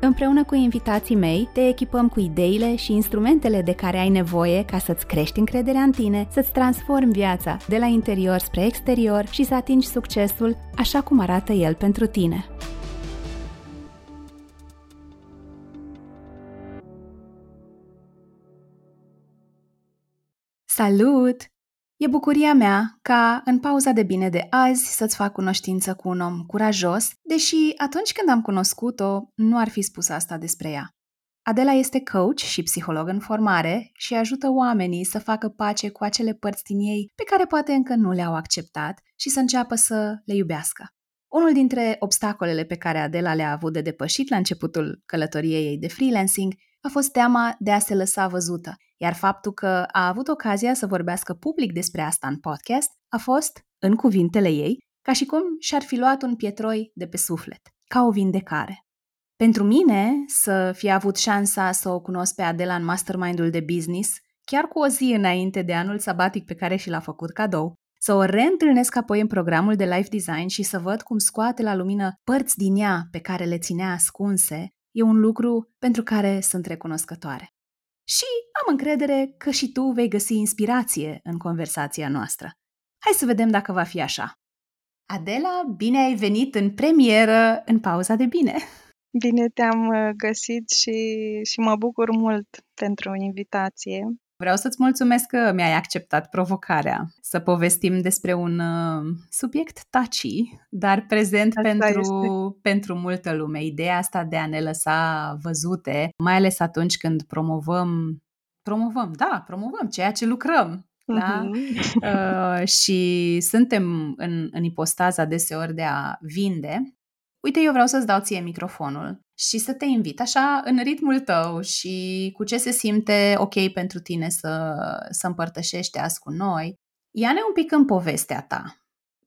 Împreună cu invitații mei, te echipăm cu ideile și instrumentele de care ai nevoie ca să-ți crești încrederea în tine, să-ți transformi viața de la interior spre exterior și să atingi succesul așa cum arată el pentru tine. Salut! E bucuria mea ca în pauza de bine de azi să-ți fac cunoștință cu un om curajos, deși atunci când am cunoscut-o, nu ar fi spus asta despre ea. Adela este coach și psiholog în formare și ajută oamenii să facă pace cu acele părți din ei pe care poate încă nu le-au acceptat și să înceapă să le iubească. Unul dintre obstacolele pe care Adela le-a avut de depășit la începutul călătoriei ei de freelancing a fost teama de a se lăsa văzută, iar faptul că a avut ocazia să vorbească public despre asta în podcast a fost, în cuvintele ei, ca și cum și-ar fi luat un pietroi de pe suflet, ca o vindecare. Pentru mine, să fi avut șansa să o cunosc pe Adela în mastermind-ul de business, chiar cu o zi înainte de anul sabatic pe care și l-a făcut cadou, să o reîntâlnesc apoi în programul de life design și să văd cum scoate la lumină părți din ea pe care le ținea ascunse, e un lucru pentru care sunt recunoscătoare. Și am încredere că și tu vei găsi inspirație în conversația noastră. Hai să vedem dacă va fi așa. Adela, bine ai venit în premieră în pauza de bine! Bine te-am uh, găsit și, și mă bucur mult pentru invitație. Vreau să-ți mulțumesc că mi-ai acceptat provocarea să povestim despre un uh, subiect taci, dar prezent pentru, pentru multă lume. Ideea asta de a ne lăsa văzute, mai ales atunci când promovăm, promovăm, da, promovăm ceea ce lucrăm. Da? Uh-huh. Uh, și suntem în, în ipostaza deseori de a vinde, uite, eu vreau să-ți dau ție microfonul și să te invit așa în ritmul tău și cu ce se simte ok pentru tine să, să împărtășești azi cu noi. Ia-ne un pic în povestea ta.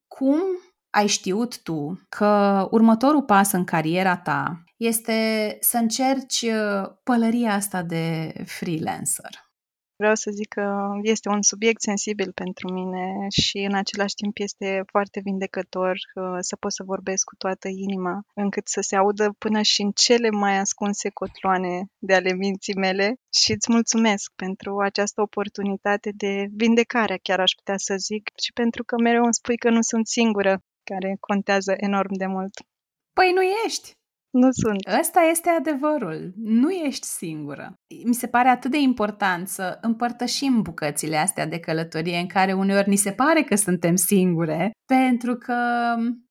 Cum ai știut tu că următorul pas în cariera ta este să încerci uh, pălăria asta de freelancer? Vreau să zic că este un subiect sensibil pentru mine și în același timp este foarte vindecător uh, să pot să vorbesc cu toată inima, încât să se audă până și în cele mai ascunse cotloane de ale minții mele și îți mulțumesc pentru această oportunitate de vindecare, chiar aș putea să zic, și pentru că mereu îmi spui că nu sunt singură, care contează enorm de mult. Păi nu ești! Nu sunt. Ăsta este adevărul. Nu ești singură. Mi se pare atât de important să împărtășim bucățile astea de călătorie în care uneori ni se pare că suntem singure, pentru că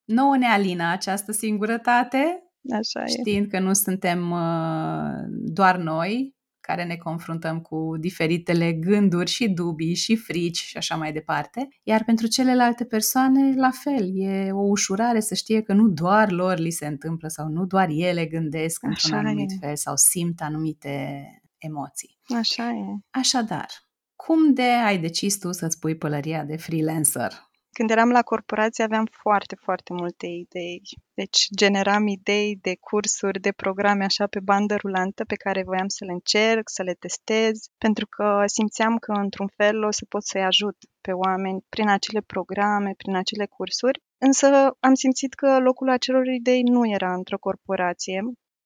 nouă ne alină această singurătate, Așa știind e. că nu suntem uh, doar noi, care ne confruntăm cu diferitele gânduri și dubii și frici și așa mai departe. Iar pentru celelalte persoane, la fel, e o ușurare să știe că nu doar lor li se întâmplă sau nu doar ele gândesc așa într-un anumit e. fel sau simt anumite emoții. Așa e. Așadar, cum de ai decis tu să-ți pui pălăria de freelancer când eram la corporație aveam foarte, foarte multe idei. Deci generam idei de cursuri, de programe așa pe bandă rulantă pe care voiam să le încerc, să le testez, pentru că simțeam că într-un fel o să pot să-i ajut pe oameni prin acele programe, prin acele cursuri. Însă am simțit că locul acelor idei nu era într-o corporație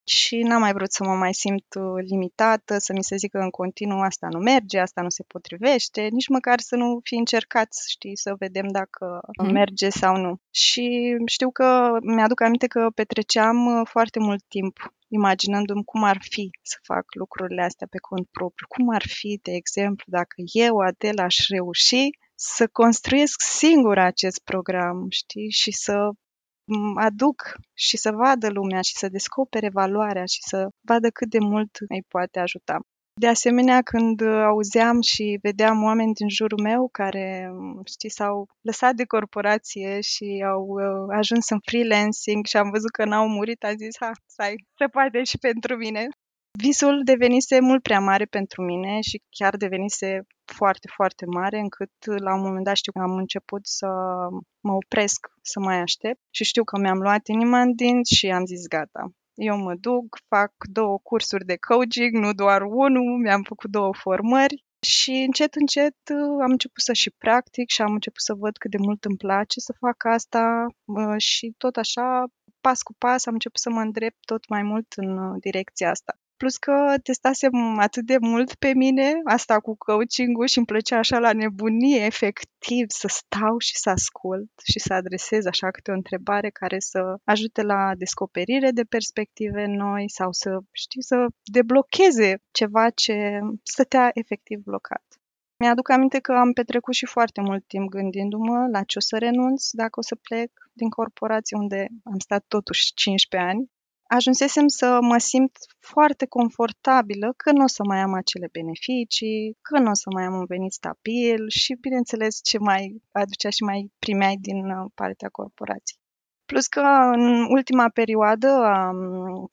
și n-am mai vrut să mă mai simt uh, limitată, să mi se zică în continuu asta nu merge, asta nu se potrivește, nici măcar să nu fi încercat, știi, să vedem dacă mm. merge sau nu. Și știu că mi-aduc aminte că petreceam uh, foarte mult timp imaginându-mi cum ar fi să fac lucrurile astea pe cont propriu. Cum ar fi, de exemplu, dacă eu, Adela, aș reuși să construiesc singur acest program, știi, și să aduc și să vadă lumea și să descopere valoarea și să vadă cât de mult îi poate ajuta. De asemenea, când auzeam și vedeam oameni din jurul meu care, știi, s-au lăsat de corporație și au uh, ajuns în freelancing și am văzut că n-au murit, am zis, ha, stai, se poate și pentru mine. Visul devenise mult prea mare pentru mine și chiar devenise foarte, foarte mare, încât la un moment dat știu că am început să mă opresc, să mai aștept și știu că mi-am luat inima în dinți și am zis gata. Eu mă duc, fac două cursuri de coaching, nu doar unul, mi-am făcut două formări și încet, încet am început să și practic și am început să văd cât de mult îmi place să fac asta și tot așa, pas cu pas, am început să mă îndrept tot mai mult în direcția asta. Plus că testasem atât de mult pe mine, asta cu coaching-ul și îmi plăcea așa la nebunie, efectiv, să stau și să ascult și să adresez așa câte o întrebare care să ajute la descoperire de perspective noi sau să, știi, să deblocheze ceva ce stătea efectiv blocat. Mi-aduc aminte că am petrecut și foarte mult timp gândindu-mă la ce o să renunț dacă o să plec din corporație unde am stat totuși 15 ani ajunsesem să mă simt foarte confortabilă că nu o să mai am acele beneficii, că nu o să mai am un venit stabil și, bineînțeles, ce mai aducea și mai primeai din uh, partea corporației. Plus că în ultima perioadă a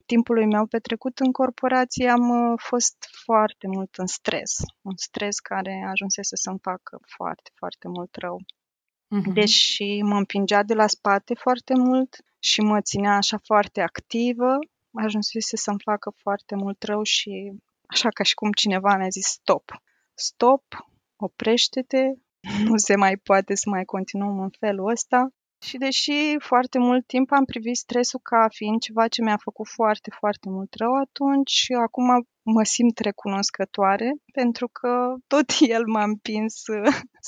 timpului meu petrecut în corporație am uh, fost foarte mult în stres. Un stres care ajunsese să-mi facă foarte, foarte mult rău. Uh-huh. Deși mă împingea de la spate foarte mult, și mă ținea așa foarte activă, ajunsese să-mi facă foarte mult rău și așa ca și cum cineva mi-a zis stop, stop, oprește-te, nu se mai poate să mai continuăm în felul ăsta. Și deși foarte mult timp am privit stresul ca fiind ceva ce mi-a făcut foarte, foarte mult rău atunci, acum mă simt recunoscătoare pentru că tot el m-a împins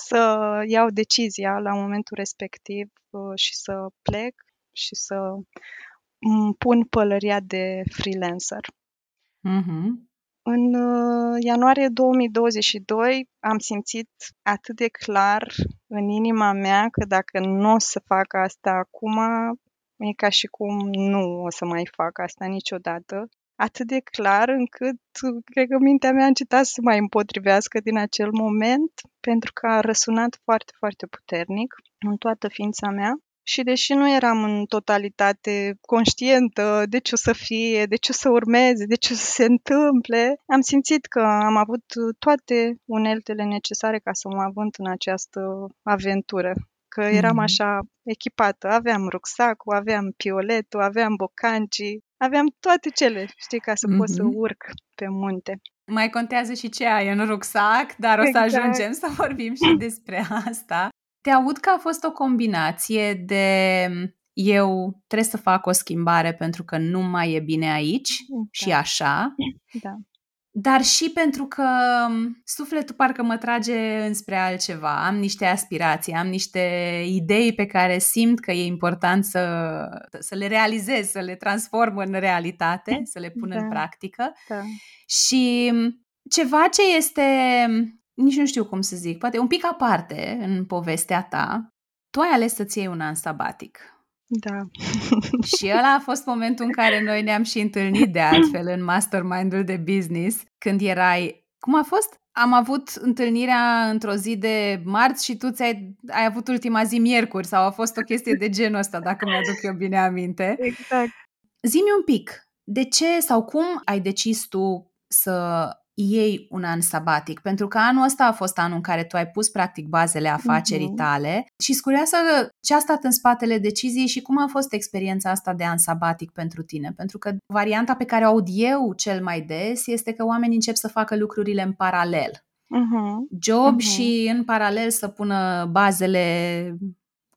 să iau decizia la momentul respectiv uh, și să plec și să pun pălăria de freelancer. Mm-hmm. În uh, ianuarie 2022 am simțit atât de clar în inima mea că dacă nu o să fac asta acum, e ca și cum nu o să mai fac asta niciodată. Atât de clar încât cred că mintea mea a încetat să mai împotrivească din acel moment pentru că a răsunat foarte, foarte puternic în toată ființa mea și deși nu eram în totalitate conștientă de ce o să fie, de ce o să urmeze, de ce o să se întâmple, am simțit că am avut toate uneltele necesare ca să mă avânt în această aventură. Că eram mm-hmm. așa echipată, aveam rucsacul, aveam pioletul, aveam bocancii, aveam toate cele, știi, ca să mm-hmm. pot să mm-hmm. urc pe munte. Mai contează și ce ai în rucsac, dar exact. o să exact. ajungem să vorbim și despre asta. Te aud că a fost o combinație de eu trebuie să fac o schimbare pentru că nu mai e bine aici da. și așa. Da. Dar și pentru că sufletul parcă mă trage înspre altceva. Am niște aspirații, am niște idei pe care simt că e important să, să le realizez, să le transform în realitate, să le pun da. în practică. Da. Și ceva ce este nici nu știu cum să zic, poate un pic aparte în povestea ta, tu ai ales să-ți iei un an sabatic. Da. și ăla a fost momentul în care noi ne-am și întâlnit de altfel în mastermind-ul de business, când erai... Cum a fost? Am avut întâlnirea într-o zi de marți și tu ți-ai ai avut ultima zi miercuri sau a fost o chestie de genul ăsta, dacă mi-aduc eu bine aminte. Exact. Zimi un pic, de ce sau cum ai decis tu să iei un an sabatic, pentru că anul ăsta a fost anul în care tu ai pus practic bazele afacerii uh-huh. tale și sunt curioasă ce a stat în spatele deciziei și cum a fost experiența asta de an sabatic pentru tine, pentru că varianta pe care o aud eu cel mai des este că oamenii încep să facă lucrurile în paralel. Uh-huh. Job uh-huh. și în paralel să pună bazele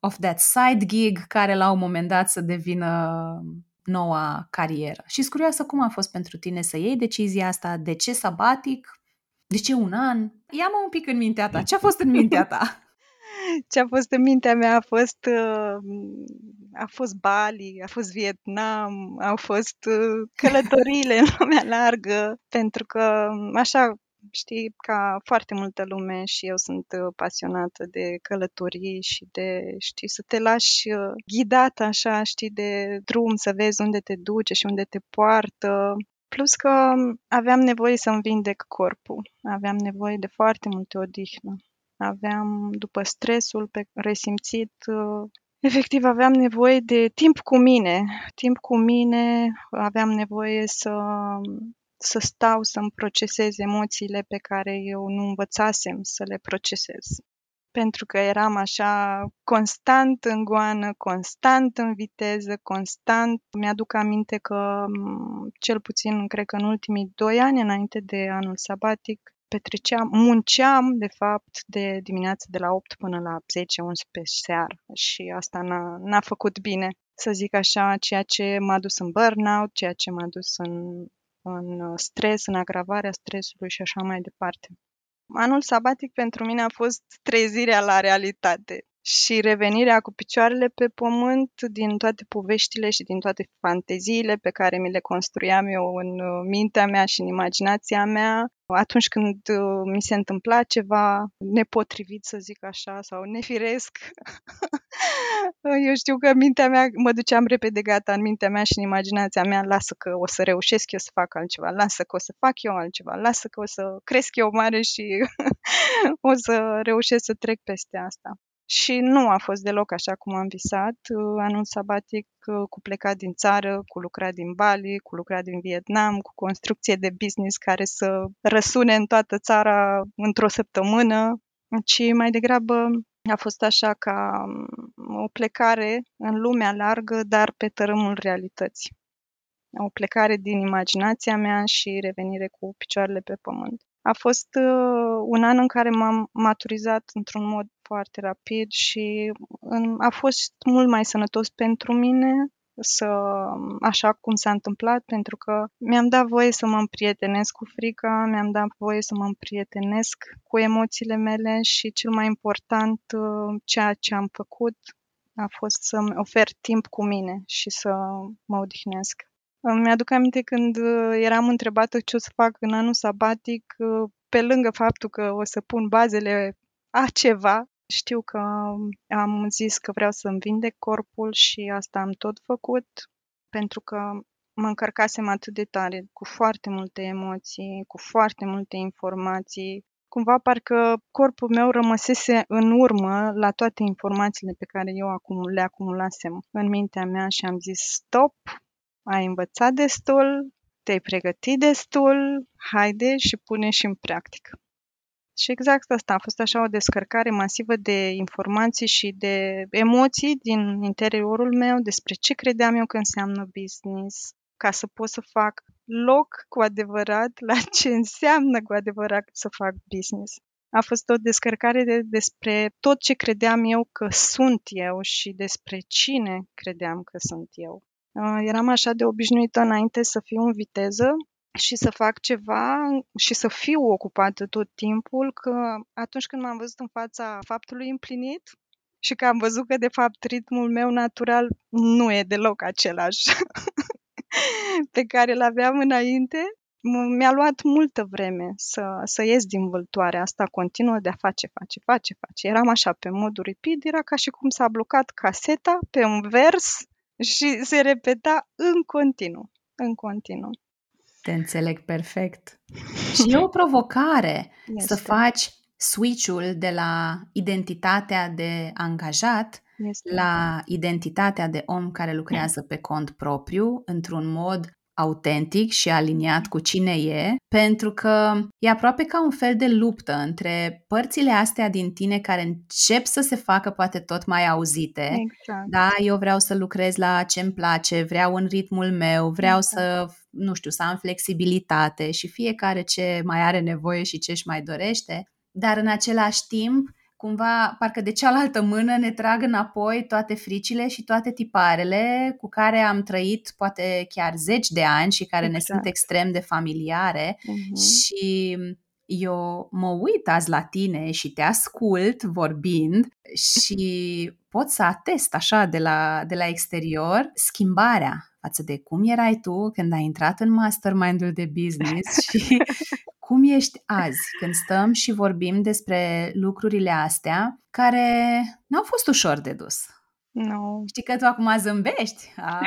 of that side gig care la un moment dat să devină noua carieră. Și sunt curioasă cum a fost pentru tine să iei decizia asta, de ce sabatic, de ce un an? Ia-mă un pic în mintea ta. Ce a fost în mintea ta? Ce a fost în mintea mea a fost uh, a fost Bali, a fost Vietnam, au fost uh, călătoriile în lumea largă, pentru că așa știi, ca foarte multă lume și eu sunt uh, pasionată de călătorii și de, știi, să te lași uh, ghidat așa, știi, de drum, să vezi unde te duce și unde te poartă. Plus că um, aveam nevoie să-mi vindec corpul, aveam nevoie de foarte multe odihnă. Aveam, după stresul pe resimțit, uh, efectiv aveam nevoie de timp cu mine, timp cu mine, aveam nevoie să um, să stau să-mi procesez emoțiile pe care eu nu învățasem să le procesez. Pentru că eram așa constant în goană, constant în viteză, constant. Mi-aduc aminte că, cel puțin, cred că în ultimii doi ani, înainte de anul sabatic, petreceam, munceam, de fapt, de dimineață de la 8 până la 10-11 seara și asta n-a, n-a făcut bine, să zic așa, ceea ce m-a dus în burnout, ceea ce m-a dus în, în stres, în agravarea stresului și așa mai departe. Anul sabatic pentru mine a fost trezirea la realitate și revenirea cu picioarele pe pământ din toate poveștile și din toate fanteziile pe care mi le construiam eu în uh, mintea mea și în imaginația mea. Atunci când uh, mi se întâmpla ceva nepotrivit, să zic așa, sau nefiresc, eu știu că în mintea mea mă duceam repede gata în mintea mea și în imaginația mea, lasă că o să reușesc eu să fac altceva, lasă că o să fac eu altceva, lasă că o să cresc eu mare și o să reușesc să trec peste asta. Și nu a fost deloc așa cum am visat. Uh, anul sabatic uh, cu plecat din țară, cu lucrat din Bali, cu lucrat din Vietnam, cu construcție de business care să răsune în toată țara într-o săptămână, ci mai degrabă a fost așa ca um, o plecare în lumea largă, dar pe tărâmul realității. O plecare din imaginația mea și revenire cu picioarele pe pământ. A fost uh, un an în care m-am maturizat într-un mod foarte rapid și în, a fost mult mai sănătos pentru mine să, așa cum s-a întâmplat, pentru că mi-am dat voie să mă împrietenesc cu frica, mi-am dat voie să mă împrietenesc cu emoțiile mele și cel mai important, uh, ceea ce am făcut a fost să-mi ofer timp cu mine și să mă odihnesc. Mi-aduc aminte când uh, eram întrebată ce o să fac în anul sabatic, uh, pe lângă faptul că o să pun bazele a ceva, știu că am zis că vreau să-mi vindec corpul și asta am tot făcut, pentru că mă încărcasem atât de tare, cu foarte multe emoții, cu foarte multe informații. Cumva parcă corpul meu rămăsese în urmă la toate informațiile pe care eu acum le acumulasem în mintea mea și am zis stop, ai învățat destul, te-ai pregătit destul, haide și pune și în practică. Și exact asta a fost așa o descărcare masivă de informații și de emoții din interiorul meu despre ce credeam eu că înseamnă business, ca să pot să fac loc cu adevărat la ce înseamnă cu adevărat să fac business. A fost o descărcare de, despre tot ce credeam eu că sunt eu și despre cine credeam că sunt eu. Uh, eram așa de obișnuită înainte să fiu în viteză și să fac ceva și să fiu ocupată tot timpul, că atunci când m-am văzut în fața faptului împlinit și că am văzut că, de fapt, ritmul meu natural nu e deloc același pe care îl aveam înainte, mi-a luat multă vreme să, să ies din vâltoarea asta continuă de a face, face, face, face. Eram așa pe modul repeat, era ca și cum s-a blocat caseta pe un vers și se repeta în continuu, în continuu. Te înțeleg perfect. Și e o provocare este. să faci switch-ul de la identitatea de angajat este. la identitatea de om care lucrează pe cont propriu într-un mod autentic și aliniat cu cine e, pentru că e aproape ca un fel de luptă între părțile astea din tine care încep să se facă poate tot mai auzite. Exact. Da, eu vreau să lucrez la ce-mi place, vreau în ritmul meu, vreau exact. să, nu știu, să am flexibilitate și fiecare ce mai are nevoie și ce își mai dorește, dar în același timp cumva parcă de cealaltă mână ne trag înapoi toate fricile și toate tiparele cu care am trăit poate chiar zeci de ani și care exact. ne sunt exact. extrem de familiare uh-huh. și eu mă uit azi la tine și te ascult vorbind și pot să atest așa de la, de la exterior schimbarea față de cum erai tu când ai intrat în mastermind-ul de business și cum ești azi când stăm și vorbim despre lucrurile astea care n-au fost ușor de dus? Nu. Știi că tu acum zâmbești. A,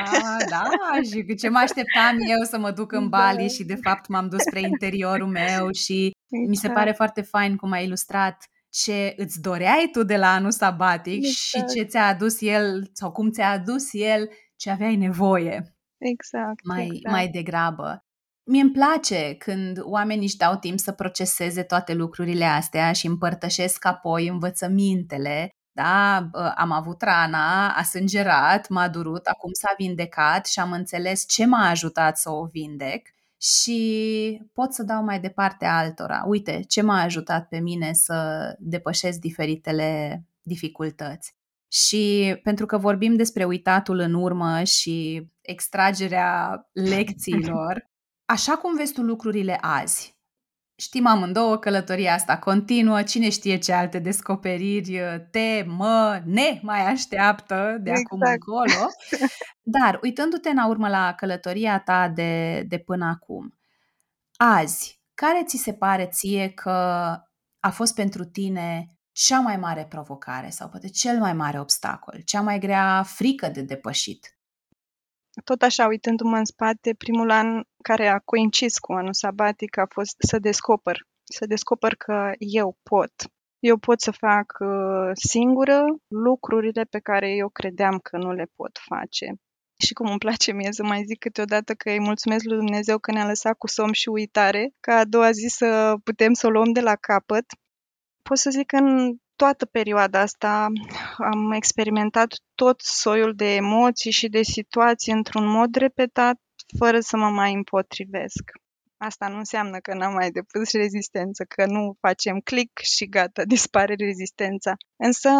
da, și ce mă așteptam eu să mă duc în Bali da. și de fapt m-am dus spre interiorul meu și exact. mi se exact. pare foarte fain cum ai ilustrat ce îți doreai tu de la anul sabatic exact. și ce ți-a adus el sau cum ți-a adus el ce aveai nevoie. Exact. Mai, exact. mai degrabă. Mie îmi place când oamenii își dau timp să proceseze toate lucrurile astea și împărtășesc apoi învățămintele. Da, am avut rana, a sângerat, m-a durut, acum s-a vindecat și am înțeles ce m-a ajutat să o vindec și pot să dau mai departe altora. Uite, ce m-a ajutat pe mine să depășesc diferitele dificultăți. Și pentru că vorbim despre uitatul în urmă și extragerea lecțiilor, așa cum vezi tu lucrurile azi, știm amândouă călătoria asta continuă, cine știe ce alte descoperiri te, mă, ne mai așteaptă de exact. acum încolo. Dar, uitându-te în urmă la călătoria ta de, de până acum, azi, care ți se pare ție că a fost pentru tine cea mai mare provocare sau poate cel mai mare obstacol, cea mai grea frică de depășit? Tot așa, uitându-mă în spate, primul an care a coincis cu anul sabatic a fost să descoper, să descoper că eu pot. Eu pot să fac uh, singură lucrurile pe care eu credeam că nu le pot face. Și cum îmi place mie să mai zic câteodată că îi mulțumesc lui Dumnezeu că ne-a lăsat cu somn și uitare, ca a doua zi să putem să o luăm de la capăt. Pot să zic că în toată perioada asta am experimentat tot soiul de emoții și de situații într-un mod repetat, fără să mă mai împotrivesc. Asta nu înseamnă că n-am mai depus rezistență, că nu facem click și gata, dispare rezistența. Însă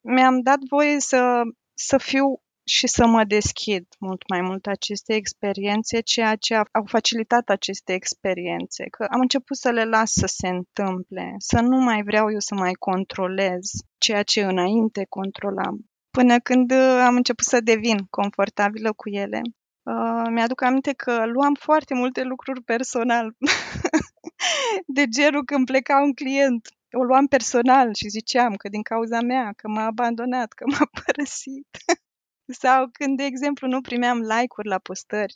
mi-am dat voie să, să fiu și să mă deschid mult mai mult aceste experiențe, ceea ce au facilitat aceste experiențe, că am început să le las să se întâmple, să nu mai vreau eu să mai controlez ceea ce înainte controlam. Până când uh, am început să devin confortabilă cu ele, uh, mi-aduc aminte că luam foarte multe lucruri personal. de genul când pleca un client, o luam personal și ziceam că din cauza mea, că m-a abandonat, că m-a părăsit. Sau când, de exemplu, nu primeam like-uri la postări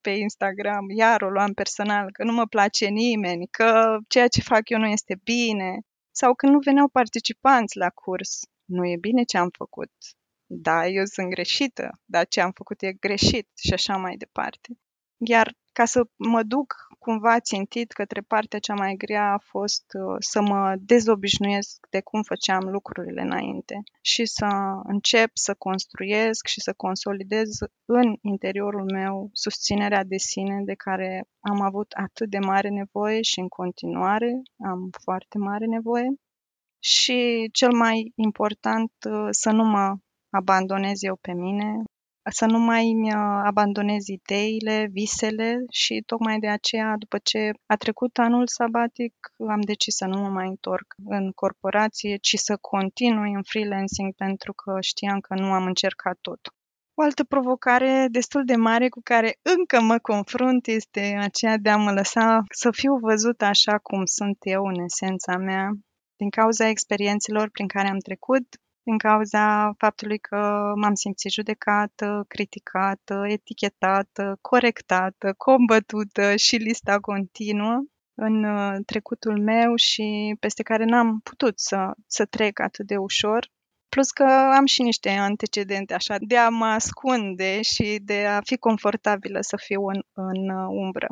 pe Instagram, iar o luam personal, că nu mă place nimeni, că ceea ce fac eu nu este bine. Sau când nu veneau participanți la curs, nu e bine ce am făcut. Da, eu sunt greșită, dar ce am făcut e greșit și așa mai departe. Iar ca să mă duc cumva țintit către partea cea mai grea a fost uh, să mă dezobișnuiesc de cum făceam lucrurile înainte și să încep să construiesc și să consolidez în interiorul meu susținerea de sine de care am avut atât de mare nevoie și în continuare am foarte mare nevoie. Și cel mai important, uh, să nu mă abandonez eu pe mine, să nu mai îmi uh, abandonez ideile, visele și tocmai de aceea, după ce a trecut anul sabatic, am decis să nu mă mai întorc în corporație, ci să continui în freelancing pentru că știam că nu am încercat tot. O altă provocare destul de mare cu care încă mă confrunt este aceea de a mă lăsa să fiu văzută așa cum sunt eu în esența mea. Din cauza experiențelor prin care am trecut, din cauza faptului că m-am simțit judecată, criticată, etichetată, corectată, combătută și lista continuă în uh, trecutul meu și peste care n-am putut să, să trec atât de ușor. Plus că am și niște antecedente așa de a mă ascunde și de a fi confortabilă să fiu în, în uh, umbră.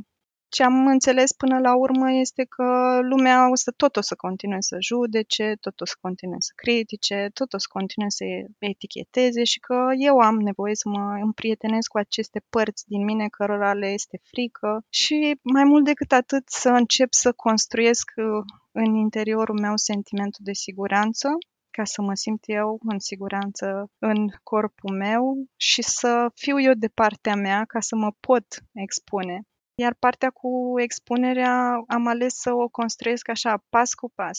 Ce am înțeles până la urmă este că lumea o să tot o să continue să judece, tot o să continue să critique, tot o să continue să eticheteze și că eu am nevoie să mă împrietenesc cu aceste părți din mine cărora le este frică și mai mult decât atât să încep să construiesc uh, în interiorul meu sentimentul de siguranță ca să mă simt eu în siguranță în corpul meu și să fiu eu de partea mea ca să mă pot expune iar partea cu expunerea am ales să o construiesc așa, pas cu pas.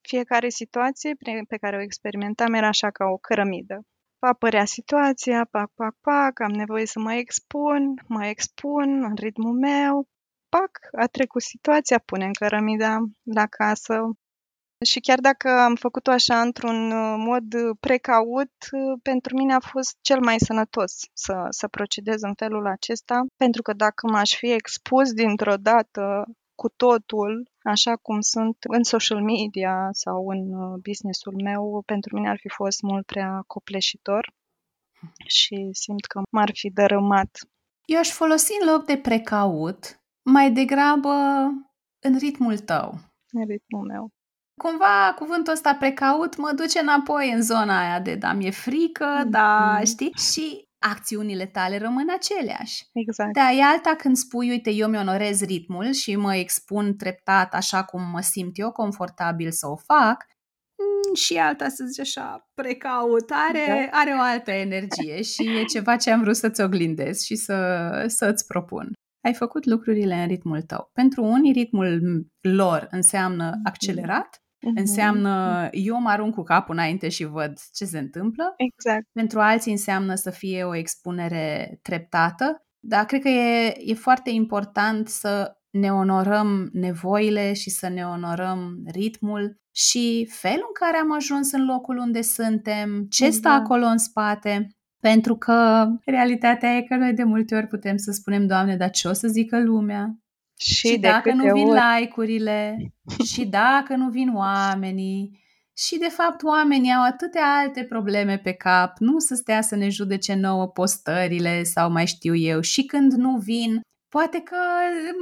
Fiecare situație pe care o experimentam era așa ca o cărămidă. Va apărea situația, pac, pac, pac, am nevoie să mă expun, mă expun în ritmul meu, pac, a trecut situația, punem cărămida la casă, și chiar dacă am făcut-o așa într-un uh, mod uh, precaut, uh, pentru mine a fost cel mai sănătos să, să procedez în felul acesta, pentru că dacă m-aș fi expus dintr-o dată cu totul, așa cum sunt în social media sau în businessul meu, pentru mine ar fi fost mult prea copleșitor și simt că m-ar fi dărâmat. Eu aș folosi în loc de precaut mai degrabă în ritmul tău. În ritmul meu. Cumva cuvântul ăsta precaut mă duce înapoi în zona aia de da, mi-e frică, mm-hmm. da, știi? Și acțiunile tale rămân aceleași. Exact. Da, e alta când spui, uite, eu mi-onorez ritmul și mă expun treptat așa cum mă simt eu confortabil să o fac, mm, și alta, să zic așa, precaut, are, da. are o altă energie și e ceva ce am vrut să-ți oglindez și să, să-ți propun. Ai făcut lucrurile în ritmul tău. Pentru unii, ritmul lor înseamnă mm-hmm. accelerat, Mm-hmm. Înseamnă eu mă arunc cu capul înainte și văd ce se întâmplă. Exact. Pentru alții înseamnă să fie o expunere treptată. Dar cred că e, e foarte important să ne onorăm nevoile și să ne onorăm ritmul și felul în care am ajuns în locul unde suntem, ce da. stă acolo în spate. Pentru că realitatea e că noi de multe ori putem să spunem, Doamne, dar ce o să zică lumea? Și, și dacă nu vin ori... like-urile, și dacă nu vin oamenii, și de fapt oamenii au atâtea alte probleme pe cap, nu să stea să ne judece nouă postările sau mai știu eu. Și când nu vin, poate că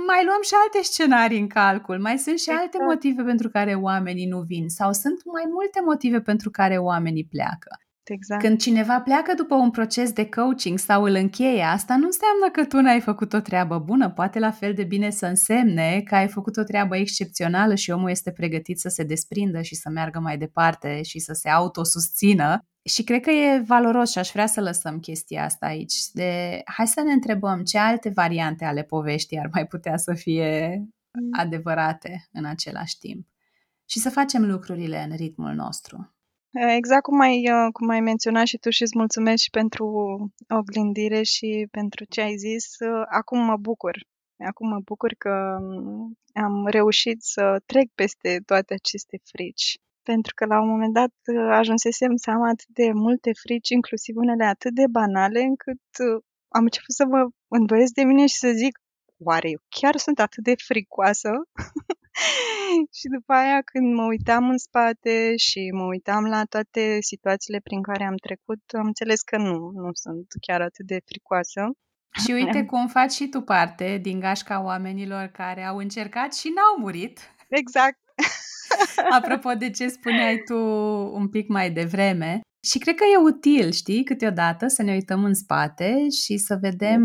mai luăm și alte scenarii în calcul, mai sunt și exact. alte motive pentru care oamenii nu vin sau sunt mai multe motive pentru care oamenii pleacă. Exact. Când cineva pleacă după un proces de coaching sau îl încheie, asta nu înseamnă că tu n-ai făcut o treabă bună. Poate la fel de bine să însemne că ai făcut o treabă excepțională și omul este pregătit să se desprindă și să meargă mai departe și să se autosusțină. Și cred că e valoros și aș vrea să lăsăm chestia asta aici. De, hai să ne întrebăm ce alte variante ale poveștii ar mai putea să fie mm. adevărate în același timp. Și să facem lucrurile în ritmul nostru. Exact cum ai, uh, cum ai menționat și tu și îți mulțumesc și pentru oglindire și pentru ce ai zis. Uh, acum mă bucur. Acum mă bucur că um, am reușit să trec peste toate aceste frici. Pentru că la un moment dat uh, ajunsesem să am atât de multe frici, inclusiv unele atât de banale, încât am început să mă îndoiesc de mine și să zic, oare eu chiar sunt atât de fricoasă? și după aia când mă uitam în spate și mă uitam la toate situațiile prin care am trecut, am înțeles că nu, nu sunt chiar atât de fricoasă. Și uite cum faci și tu parte din gașca oamenilor care au încercat și n-au murit. Exact. Apropo de ce spuneai tu un pic mai devreme, și cred că e util, știi, câteodată să ne uităm în spate și să vedem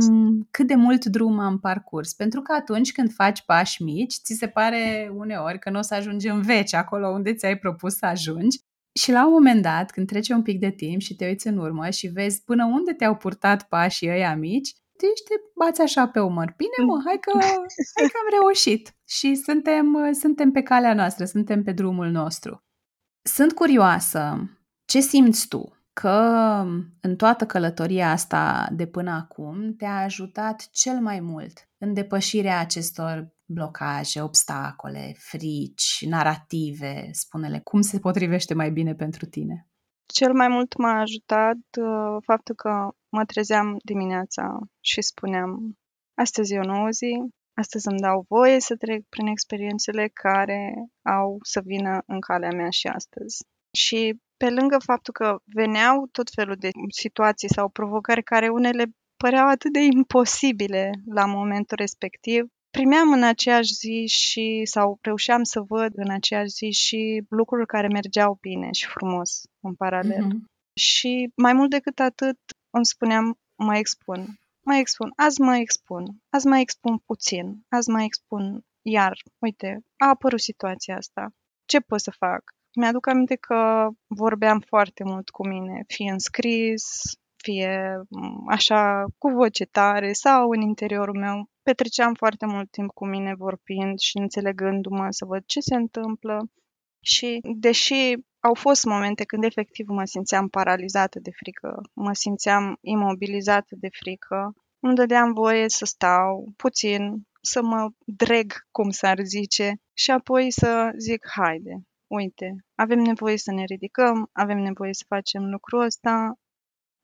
cât de mult drum am parcurs. Pentru că atunci când faci pași mici, ți se pare uneori că nu o să ajungi în veci acolo unde ți-ai propus să ajungi. Și la un moment dat, când trece un pic de timp și te uiți în urmă și vezi până unde te-au purtat pașii ăia mici, te te bați așa pe umăr. Bine mă, hai că, hai că am reușit și suntem, suntem pe calea noastră, suntem pe drumul nostru. Sunt curioasă ce simți tu? Că în toată călătoria asta de până acum te-a ajutat cel mai mult în depășirea acestor blocaje, obstacole, frici, narrative, spune-le, cum se potrivește mai bine pentru tine? Cel mai mult m-a ajutat uh, faptul că mă trezeam dimineața și spuneam astăzi e o nouă zi, astăzi îmi dau voie să trec prin experiențele care au să vină în calea mea și astăzi. Și pe lângă faptul că veneau tot felul de situații sau provocări care unele păreau atât de imposibile la momentul respectiv, primeam în aceeași zi și, sau reușeam să văd în aceeași zi și lucruri care mergeau bine și frumos în paralel. Mm-hmm. Și mai mult decât atât îmi spuneam, mă expun, mă expun, azi mă expun, azi mă expun puțin, azi mă expun iar, uite, a apărut situația asta, ce pot să fac? Mi-aduc aminte că vorbeam foarte mult cu mine, fie în scris, fie mm, așa cu voce tare sau în interiorul meu. Petreceam foarte mult timp cu mine vorbind și înțelegându-mă să văd ce se întâmplă. Și deși au fost momente când efectiv mă simțeam paralizată de frică, mă simțeam imobilizată de frică, îmi dădeam voie să stau puțin, să mă dreg, cum s-ar zice, și apoi să zic, haide, uite, avem nevoie să ne ridicăm, avem nevoie să facem lucrul ăsta,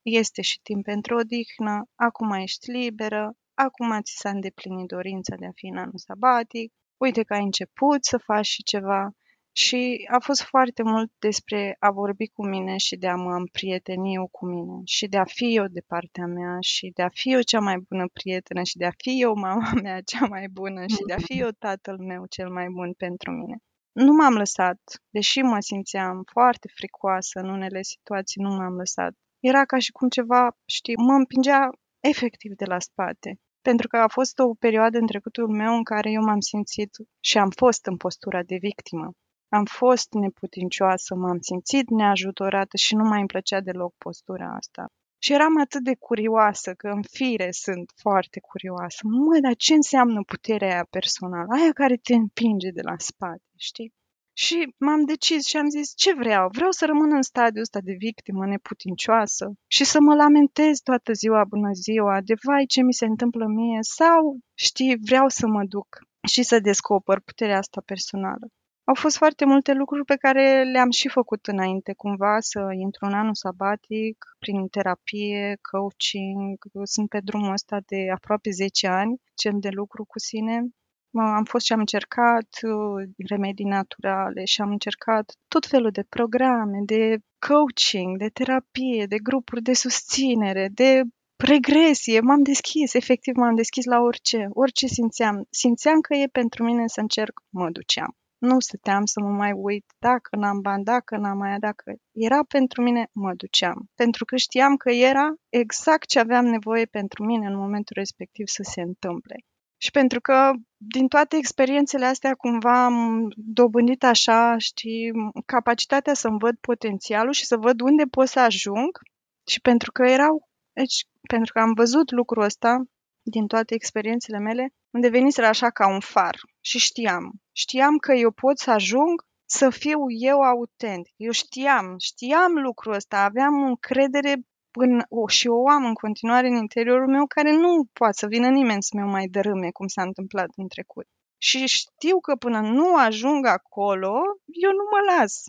este și timp pentru odihnă, acum ești liberă, acum ți s-a îndeplinit dorința de a fi în anul sabatic, uite că ai început să faci și ceva Și a fost foarte mult despre a vorbi cu mine și de a mă împrieteni eu cu mine și de a fi eu de partea mea și de a fi eu cea mai bună prietenă și de a fi eu mama mea cea mai bună și de a fi eu tatăl meu cel mai bun pentru mine. Nu m-am lăsat, deși mă simțeam foarte fricoasă în unele situații, nu m-am lăsat. Era ca și cum ceva, știi, mă împingea efectiv de la spate. Pentru că a fost o perioadă în trecutul meu în care eu m-am simțit și am fost în postura de victimă. Am fost neputincioasă, m-am simțit neajutorată și nu mai îmi plăcea deloc postura asta. Și eram atât de curioasă, că în fire sunt foarte curioasă. Mă, dar ce înseamnă puterea aia personală? Aia care te împinge de la spate, știi? Și m-am decis și am zis, ce vreau? Vreau să rămân în stadiul ăsta de victimă neputincioasă și să mă lamentez toată ziua, bună ziua, de vai ce mi se întâmplă mie sau, știi, vreau să mă duc și să descoper puterea asta personală. Au fost foarte multe lucruri pe care le-am și făcut înainte, cumva, să intru în anul sabatic, prin terapie, coaching. Sunt pe drumul ăsta de aproape 10 ani, cel de lucru cu sine. Am fost și am încercat uh, remedii naturale și am încercat tot felul de programe, de coaching, de terapie, de grupuri de susținere, de regresie. M-am deschis, efectiv m-am deschis la orice, orice simțeam. Simțeam că e pentru mine să încerc, mă duceam. Nu stăteam să mă mai uit dacă n-am bani, dacă n-am aia, dacă... Era pentru mine, mă duceam. Pentru că știam că era exact ce aveam nevoie pentru mine în momentul respectiv să se întâmple. Și pentru că din toate experiențele astea cumva am dobândit așa, știi, capacitatea să-mi văd potențialul și să văd unde pot să ajung și pentru că erau, deci, pentru că am văzut lucrul ăsta din toate experiențele mele, unde veniseră așa ca un far și știam. Știam că eu pot să ajung să fiu eu autentic. Eu știam, știam lucrul ăsta, aveam încredere în, o, și o am în continuare în interiorul meu care nu poate să vină nimeni să mi mai dărâme cum s-a întâmplat în trecut. Și știu că până nu ajung acolo, eu nu mă las.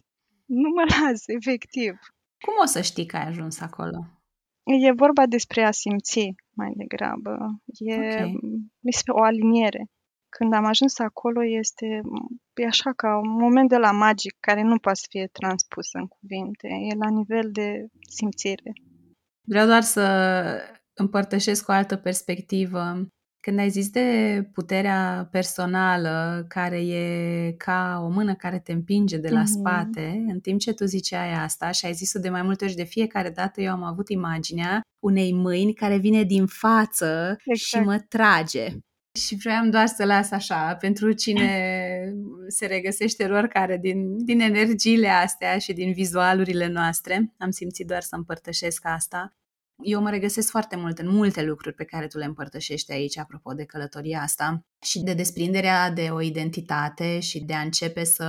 Nu mă las, efectiv. Cum o să știi că ai ajuns acolo? E vorba despre a simți mai degrabă. E, okay. este o aliniere. Când am ajuns acolo este e așa ca un moment de la magic care nu poate să fie transpus în cuvinte. E la nivel de simțire. Vreau doar să împărtășesc o altă perspectivă. Când ai zis de puterea personală care e ca o mână care te împinge de la mm-hmm. spate, în timp ce tu ziceai asta și ai zis-o de mai multe ori de fiecare dată eu am avut imaginea unei mâini care vine din față exact. și mă trage. Și vreau doar să las așa, pentru cine se regăsește oricare din, din energiile astea și din vizualurile noastre, am simțit doar să împărtășesc asta eu mă regăsesc foarte mult în multe lucruri pe care tu le împărtășești aici, apropo de călătoria asta și de desprinderea de o identitate și de a începe să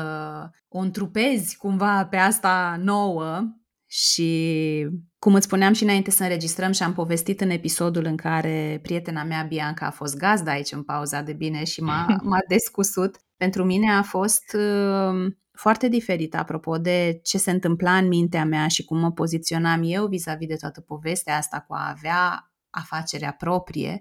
o întrupezi cumva pe asta nouă. Și cum îți spuneam și înainte să înregistrăm și am povestit în episodul în care prietena mea Bianca a fost gazda aici în pauza de bine și m-a, m-a descusut, pentru mine a fost uh, foarte diferit apropo de ce se întâmpla în mintea mea și cum mă poziționam eu vis-a-vis de toată povestea asta cu a avea afacerea proprie.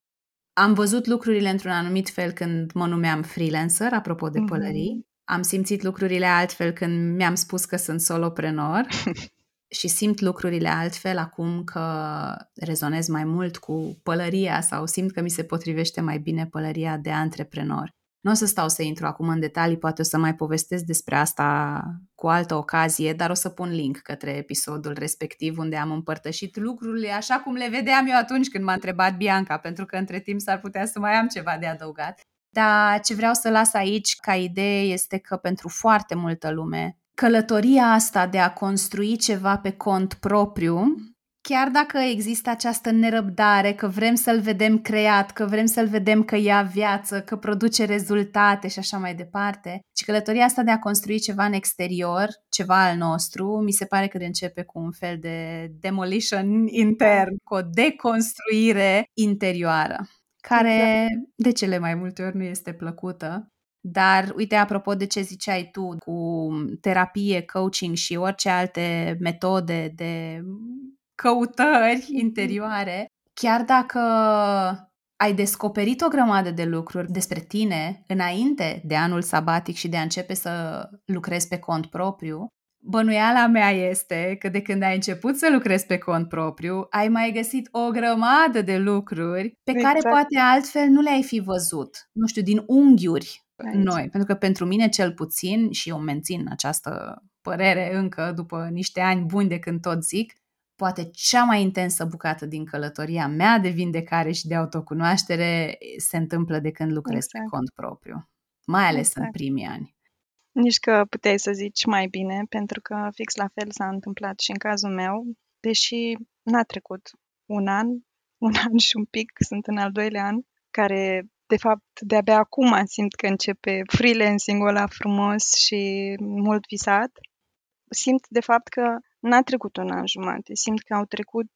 Am văzut lucrurile într-un anumit fel când mă numeam freelancer, apropo de pălării. Mm-hmm. Am simțit lucrurile altfel când mi-am spus că sunt soloprenor și simt lucrurile altfel acum că rezonez mai mult cu pălăria sau simt că mi se potrivește mai bine pălăria de antreprenor. Nu o să stau să intru acum în detalii, poate o să mai povestesc despre asta cu altă ocazie, dar o să pun link către episodul respectiv unde am împărtășit lucrurile așa cum le vedeam eu atunci când m-a întrebat Bianca, pentru că între timp s-ar putea să mai am ceva de adăugat. Dar ce vreau să las aici ca idee este că pentru foarte multă lume, călătoria asta de a construi ceva pe cont propriu chiar dacă există această nerăbdare, că vrem să-l vedem creat, că vrem să-l vedem că ia viață, că produce rezultate și așa mai departe, și călătoria asta de a construi ceva în exterior, ceva al nostru, mi se pare că începe cu un fel de demolition intern, cu o deconstruire interioară, care exact. de cele mai multe ori nu este plăcută, dar, uite, apropo de ce ziceai tu cu terapie, coaching și orice alte metode de căutări interioare, chiar dacă ai descoperit o grămadă de lucruri despre tine înainte de anul sabatic și de a începe să lucrezi pe cont propriu, Bănuiala mea este că de când ai început să lucrezi pe cont propriu, ai mai găsit o grămadă de lucruri pe exact. care poate altfel nu le-ai fi văzut, nu știu, din unghiuri Aici. noi. Pentru că pentru mine cel puțin, și eu mențin această părere încă după niște ani buni de când tot zic, poate cea mai intensă bucată din călătoria mea de vindecare și de autocunoaștere se întâmplă de când lucrez exact. pe cont propriu, mai ales exact. în primii ani. Nici că puteai să zici mai bine, pentru că fix la fel s-a întâmplat și în cazul meu, deși n-a trecut un an, un an și un pic, sunt în al doilea an, care de fapt de-abia acum simt că începe freelancing-ul ăla frumos și mult visat. Simt de fapt că n-a trecut un an jumate, simt că au trecut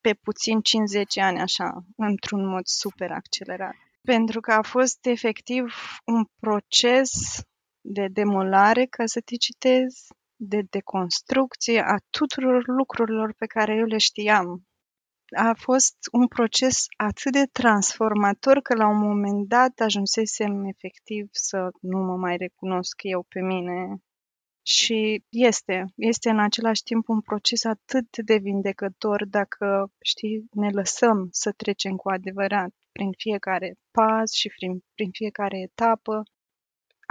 pe puțin 50 ani așa, într-un mod super accelerat. Pentru că a fost efectiv un proces de demolare, ca să te citez, de deconstrucție a tuturor lucrurilor pe care eu le știam. A fost un proces atât de transformator că la un moment dat ajunsesem efectiv să nu mă mai recunosc eu pe mine. Și este, este în același timp un proces atât de vindecător dacă, știi, ne lăsăm să trecem cu adevărat prin fiecare pas și prin, prin fiecare etapă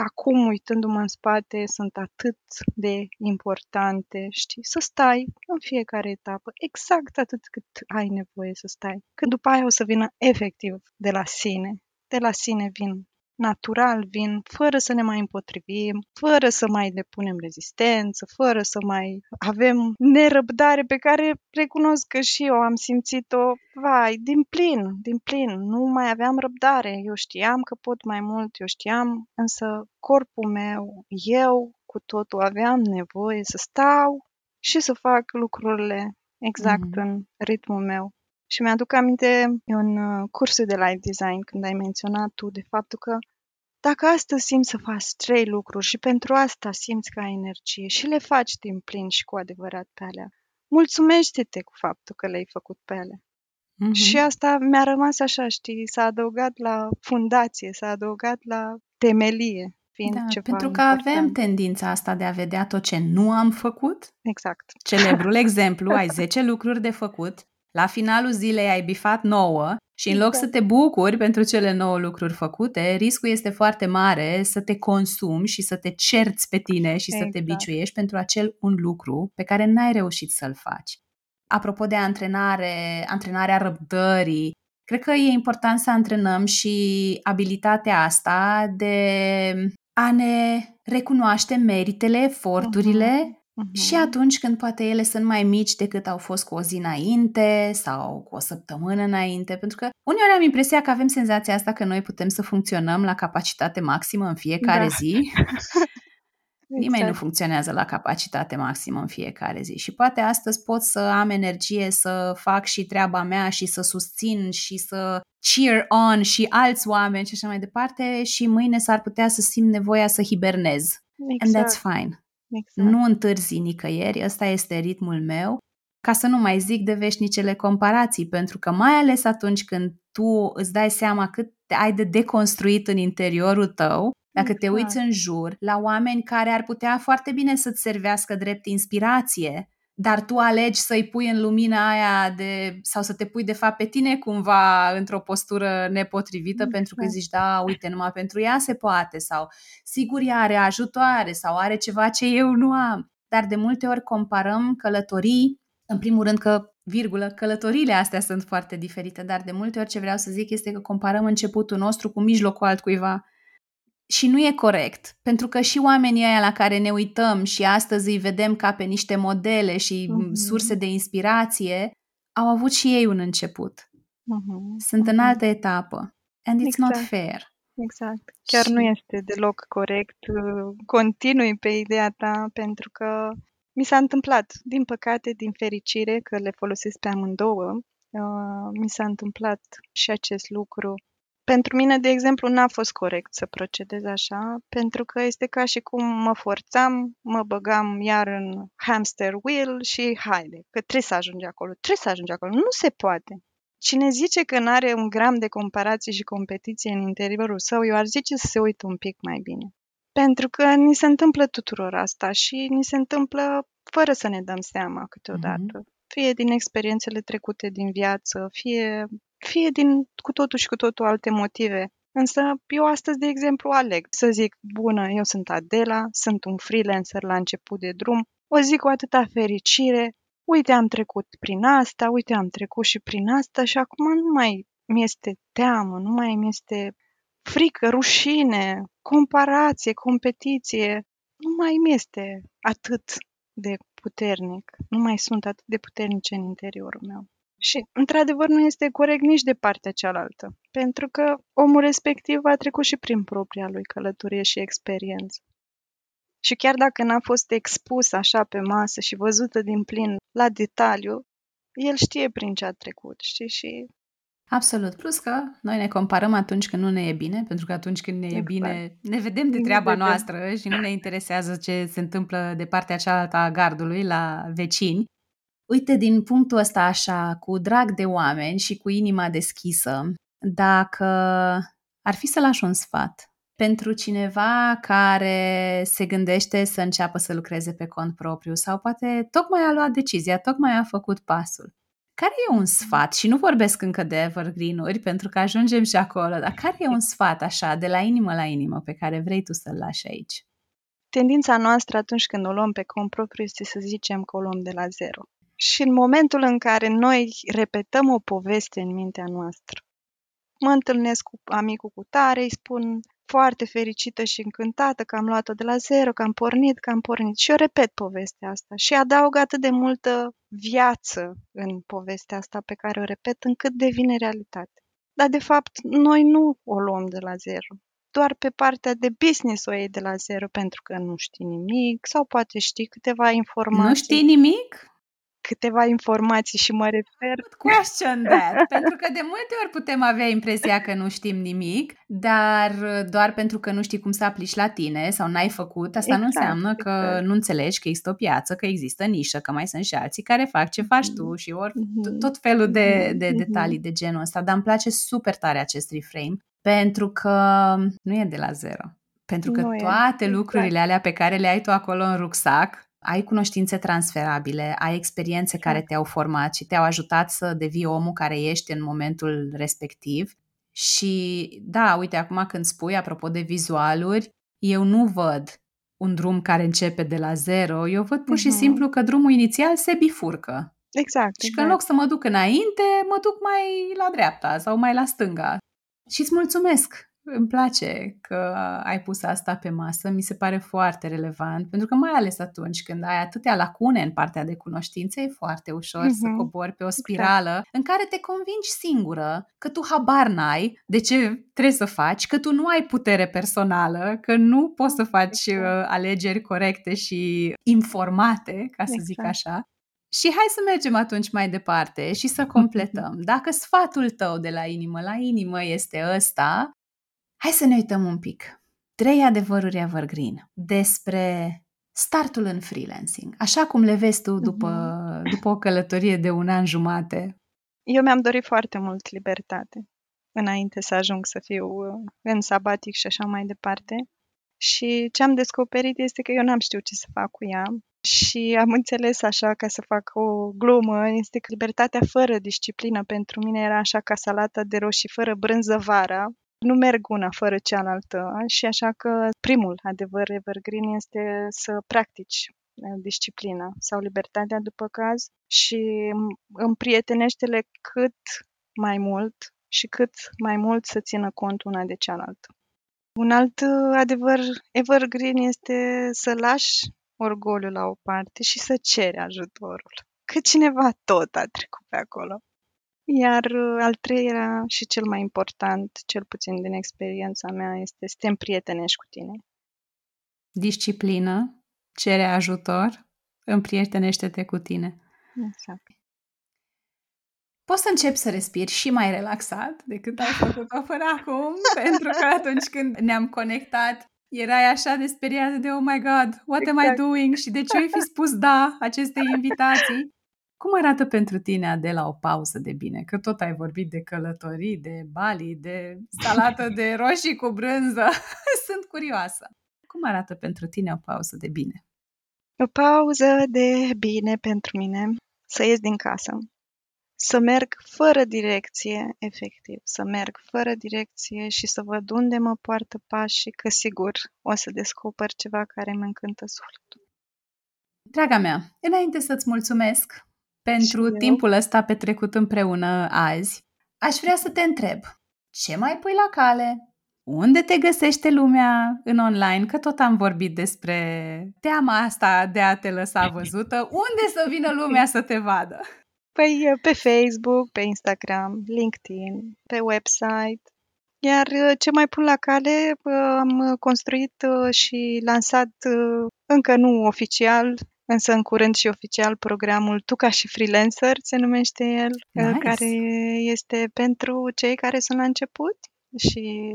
acum, uitându-mă în spate, sunt atât de importante, știi? Să stai în fiecare etapă, exact atât cât ai nevoie să stai. Că după aia o să vină efectiv de la sine. De la sine vin natural vin, fără să ne mai împotrivim, fără să mai depunem rezistență, fără să mai avem nerăbdare pe care recunosc că și eu am simțit-o, vai, din plin, din plin, nu mai aveam răbdare. Eu știam că pot mai mult, eu știam, însă corpul meu, eu cu totul aveam nevoie să stau și să fac lucrurile exact mm-hmm. în ritmul meu. Și mi-aduc aminte în uh, cursul de live design, când ai menționat tu de faptul că dacă astăzi simți să faci trei lucruri și pentru asta simți că ai energie și le faci din plin și cu adevărat pe alea, mulțumește-te cu faptul că le-ai făcut pe alea. Mm-hmm. Și asta mi-a rămas așa, știi, s-a adăugat la fundație, s-a adăugat la temelie. Fiind da, ceva pentru că important. avem tendința asta de a vedea tot ce nu am făcut. Exact. Celebrul exemplu, ai 10 lucruri de făcut la finalul zilei ai bifat 9 și în loc să te bucuri pentru cele 9 lucruri făcute, riscul este foarte mare să te consumi și să te cerți pe tine și exact. să te exact. biciuiești pentru acel un lucru pe care n-ai reușit să-l faci. Apropo de antrenare, antrenarea răbdării, cred că e important să antrenăm și abilitatea asta de a ne recunoaște meritele, eforturile uh-huh Uh-huh. Și atunci când poate ele sunt mai mici decât au fost cu o zi înainte sau cu o săptămână înainte, pentru că uneori am impresia că avem senzația asta că noi putem să funcționăm la capacitate maximă în fiecare da. zi. Nimeni exact. nu funcționează la capacitate maximă în fiecare zi și poate astăzi pot să am energie să fac și treaba mea și să susțin și să cheer on și alți oameni și așa mai departe și mâine s-ar putea să simt nevoia să hibernez. Exact. And that's exact. fine. Exact. Nu întârzi nicăieri, ăsta este ritmul meu, ca să nu mai zic de veșnicele comparații, pentru că mai ales atunci când tu îți dai seama cât ai de deconstruit în interiorul tău, dacă exact. te uiți în jur la oameni care ar putea foarte bine să-ți servească drept inspirație, dar tu alegi să-i pui în lumina aia de, sau să te pui de fapt pe tine cumva într-o postură nepotrivită exact. pentru că zici, da, uite, numai pentru ea se poate sau sigur ea are ajutoare sau are ceva ce eu nu am. Dar de multe ori comparăm călătorii, în primul rând că virgulă, călătoriile astea sunt foarte diferite, dar de multe ori ce vreau să zic este că comparăm începutul nostru cu mijlocul altcuiva și nu e corect, pentru că și oamenii ăia la care ne uităm și astăzi îi vedem ca pe niște modele și mm-hmm. surse de inspirație, au avut și ei un început. Mm-hmm. Sunt mm-hmm. în altă etapă. And it's exact. not fair. Exact. Chiar și... nu este deloc corect. Continui pe ideea ta pentru că mi s-a întâmplat, din păcate, din fericire, că le folosesc pe amândouă, uh, mi s-a întâmplat și acest lucru pentru mine, de exemplu, n-a fost corect să procedez așa, pentru că este ca și cum mă forțam, mă băgam iar în hamster wheel și haide, că trebuie să ajungi acolo, trebuie să ajungi acolo. Nu se poate. Cine zice că nu are un gram de comparație și competiție în interiorul său, eu ar zice să se uită un pic mai bine. Pentru că ni se întâmplă tuturor asta și ni se întâmplă fără să ne dăm seama câteodată. Mm-hmm. Fie din experiențele trecute din viață, fie, fie din cu totul și cu totul alte motive. Însă eu astăzi, de exemplu, aleg să zic, bună, eu sunt Adela, sunt un freelancer la început de drum, o zic cu atâta fericire, uite, am trecut prin asta, uite, am trecut și prin asta și acum nu mai mi este teamă, nu mai mi este frică, rușine, comparație, competiție, nu mai mi este atât de puternic, nu mai sunt atât de puternice în interiorul meu. Și, într-adevăr, nu este corect nici de partea cealaltă, pentru că omul respectiv a trecut și prin propria lui călătorie și experiență. Și chiar dacă n-a fost expus așa pe masă și văzută din plin la detaliu, el știe prin ce a trecut, știi? Și Absolut. Plus că noi ne comparăm atunci când nu ne e bine, pentru că atunci când ne e exact. bine, ne vedem de treaba vedem. noastră și nu ne interesează ce se întâmplă de partea cealaltă a gardului, la vecini. Uite, din punctul ăsta așa, cu drag de oameni și cu inima deschisă, dacă ar fi să lași un sfat pentru cineva care se gândește să înceapă să lucreze pe cont propriu sau poate tocmai a luat decizia, tocmai a făcut pasul. Care e un sfat? Și nu vorbesc încă de evergreen-uri, pentru că ajungem și acolo, dar care e un sfat așa, de la inimă la inimă, pe care vrei tu să-l lași aici? Tendința noastră atunci când o luăm pe cont propriu este să zicem că o luăm de la zero. Și în momentul în care noi repetăm o poveste în mintea noastră, mă întâlnesc cu amicul cu tare, îi spun foarte fericită și încântată că am luat-o de la zero, că am pornit, că am pornit. Și eu repet povestea asta și adaug atât de multă viață în povestea asta pe care o repet încât devine realitate. Dar de fapt noi nu o luăm de la zero. Doar pe partea de business o iei de la zero pentru că nu știi nimic sau poate știi câteva informații. Nu știi nimic? Câteva informații și mă refer... Question that, pentru că de multe ori putem avea impresia că nu știm nimic, dar doar pentru că nu știi cum să aplici la tine sau n-ai făcut, asta exact, nu înseamnă că exact. nu înțelegi că există o piață, că există nișă, că mai sunt și alții care fac ce faci tu și ori mm-hmm. tot felul de, de mm-hmm. detalii de genul ăsta, dar îmi place super tare acest reframe pentru că nu e de la zero. Pentru că nu toate e. lucrurile exact. alea pe care le ai tu acolo în rucsac ai cunoștințe transferabile, ai experiențe care exact. te-au format și te-au ajutat să devii omul care ești în momentul respectiv. Și da, uite, acum când spui, apropo de vizualuri, eu nu văd un drum care începe de la zero, eu văd pur și uh-huh. simplu că drumul inițial se bifurcă. Exact. Și exact. că în exact. loc să mă duc înainte, mă duc mai la dreapta sau mai la stânga. Și îți mulțumesc îmi place că ai pus asta pe masă, mi se pare foarte relevant, pentru că mai ales atunci când ai atâtea lacune în partea de cunoștințe, e foarte ușor uh-huh. să mhm. cobori pe o exact. spirală exact. în care te convingi singură că tu habar n-ai de ce trebuie să faci, că tu nu ai putere personală, că nu poți să faci exact. Uh, alegeri corecte și informate, ca să exact. zic așa. Și hai să mergem atunci mai departe și să completăm. Dacă sfatul tău de la inimă la inimă este ăsta, Hai să ne uităm un pic. Trei adevăruri evergreen despre startul în freelancing, așa cum le vezi tu după, uh-huh. după o călătorie de un an jumate. Eu mi-am dorit foarte mult libertate înainte să ajung să fiu uh, în sabatic și așa mai departe. Și ce am descoperit este că eu n-am știut ce să fac cu ea și am înțeles așa ca să fac o glumă, este că libertatea fără disciplină pentru mine era așa ca salata de roșii fără brânză vara nu merg una fără cealaltă și așa că primul adevăr evergreen este să practici uh, disciplina sau libertatea după caz și împrietenește-le cât mai mult și cât mai mult să țină cont una de cealaltă. Un alt uh, adevăr evergreen este să lași orgoliul la o parte și să ceri ajutorul. Că cineva tot a trecut pe acolo. Iar uh, al treilea și cel mai important, cel puțin din experiența mea, este să te împrietenești cu tine. Disciplină, cere ajutor, împrietenește-te cu tine. Exact. Poți să începi să respiri și mai relaxat decât ai făcut-o până acum, pentru că atunci când ne-am conectat, erai așa de speriat de oh my god, what exact. am I exact. doing și de ce ai fi spus da acestei invitații? Cum arată pentru tine, Adela, o pauză de bine? Că tot ai vorbit de călătorii, de Bali, de salată de roșii cu brânză. Sunt curioasă. Cum arată pentru tine o pauză de bine? O pauză de bine pentru mine, să ies din casă, să merg fără direcție, efectiv, să merg fără direcție și să văd unde mă poartă pașii, că sigur o să descoper ceva care mă încântă sufletul. Draga mea, înainte să-ți mulțumesc pentru timpul ăsta petrecut împreună azi, aș vrea să te întreb, ce mai pui la cale? Unde te găsește lumea în online? Că tot am vorbit despre teama asta de a te lăsa văzută. Unde să vină lumea să te vadă? Păi pe Facebook, pe Instagram, LinkedIn, pe website. Iar ce mai pun la cale, am construit și lansat încă nu oficial, însă în curând și oficial programul Tu ca și freelancer se numește el, nice. care este pentru cei care sunt la început și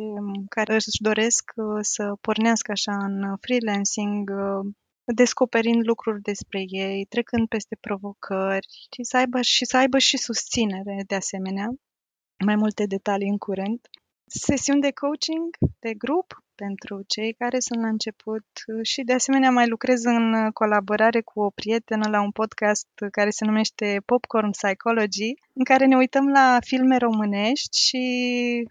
care își doresc să pornească așa în freelancing, descoperind lucruri despre ei, trecând peste provocări și să aibă și, să aibă și susținere de asemenea. Mai multe detalii în curând. Sesiuni de coaching, de grup, pentru cei care sunt la început și de asemenea mai lucrez în colaborare cu o prietenă la un podcast care se numește Popcorn Psychology, în care ne uităm la filme românești și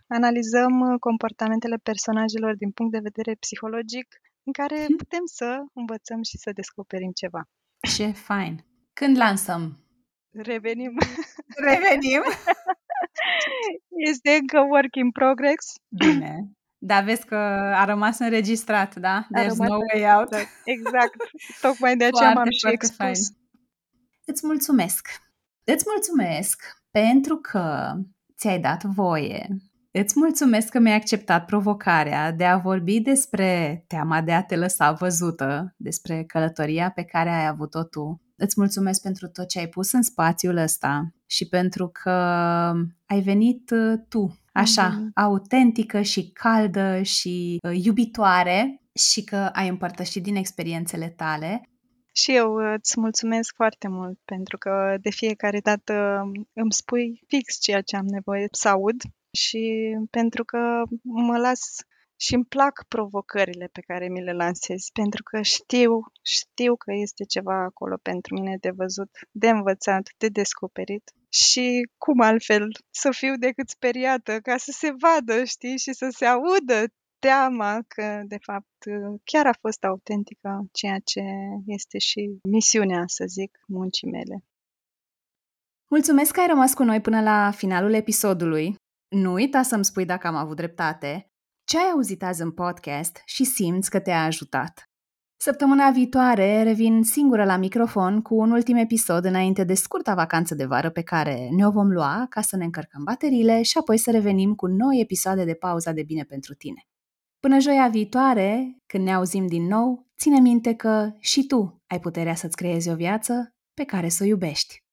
analizăm comportamentele personajelor din punct de vedere psihologic, în care hm. putem să învățăm și să descoperim ceva. Ce fain! Când lansăm? Revenim. Revenim. Este încă work in progress. Bine. Dar vezi că a rămas înregistrat, da? There's no way out. Exact. Tocmai de aceea m-am și expus. Fain. Îți mulțumesc. Îți mulțumesc pentru că ți-ai dat voie. Îți mulțumesc că mi-ai acceptat provocarea de a vorbi despre teama de a te lăsa văzută, despre călătoria pe care ai avut-o tu. Îți mulțumesc pentru tot ce ai pus în spațiul ăsta și pentru că ai venit uh, tu așa, mm-hmm. autentică și caldă și uh, iubitoare și că ai împărtășit din experiențele tale. Și eu uh, îți mulțumesc foarte mult pentru că de fiecare dată îmi spui fix ceea ce am nevoie să aud și pentru că mă las și îmi plac provocările pe care mi le lansez, pentru că știu, știu că este ceva acolo pentru mine de văzut, de învățat, de descoperit și cum altfel să fiu decât speriată, ca să se vadă, știi, și să se audă teama că, de fapt, chiar a fost autentică ceea ce este și misiunea, să zic, muncii mele. Mulțumesc că ai rămas cu noi până la finalul episodului. Nu uita să-mi spui dacă am avut dreptate, ce ai auzit azi în podcast și simți că te-a ajutat. Săptămâna viitoare revin singură la microfon cu un ultim episod înainte de scurta vacanță de vară pe care ne-o vom lua ca să ne încărcăm bateriile și apoi să revenim cu noi episoade de pauza de bine pentru tine. Până joia viitoare, când ne auzim din nou, ține minte că și tu ai puterea să-ți creezi o viață pe care să o iubești.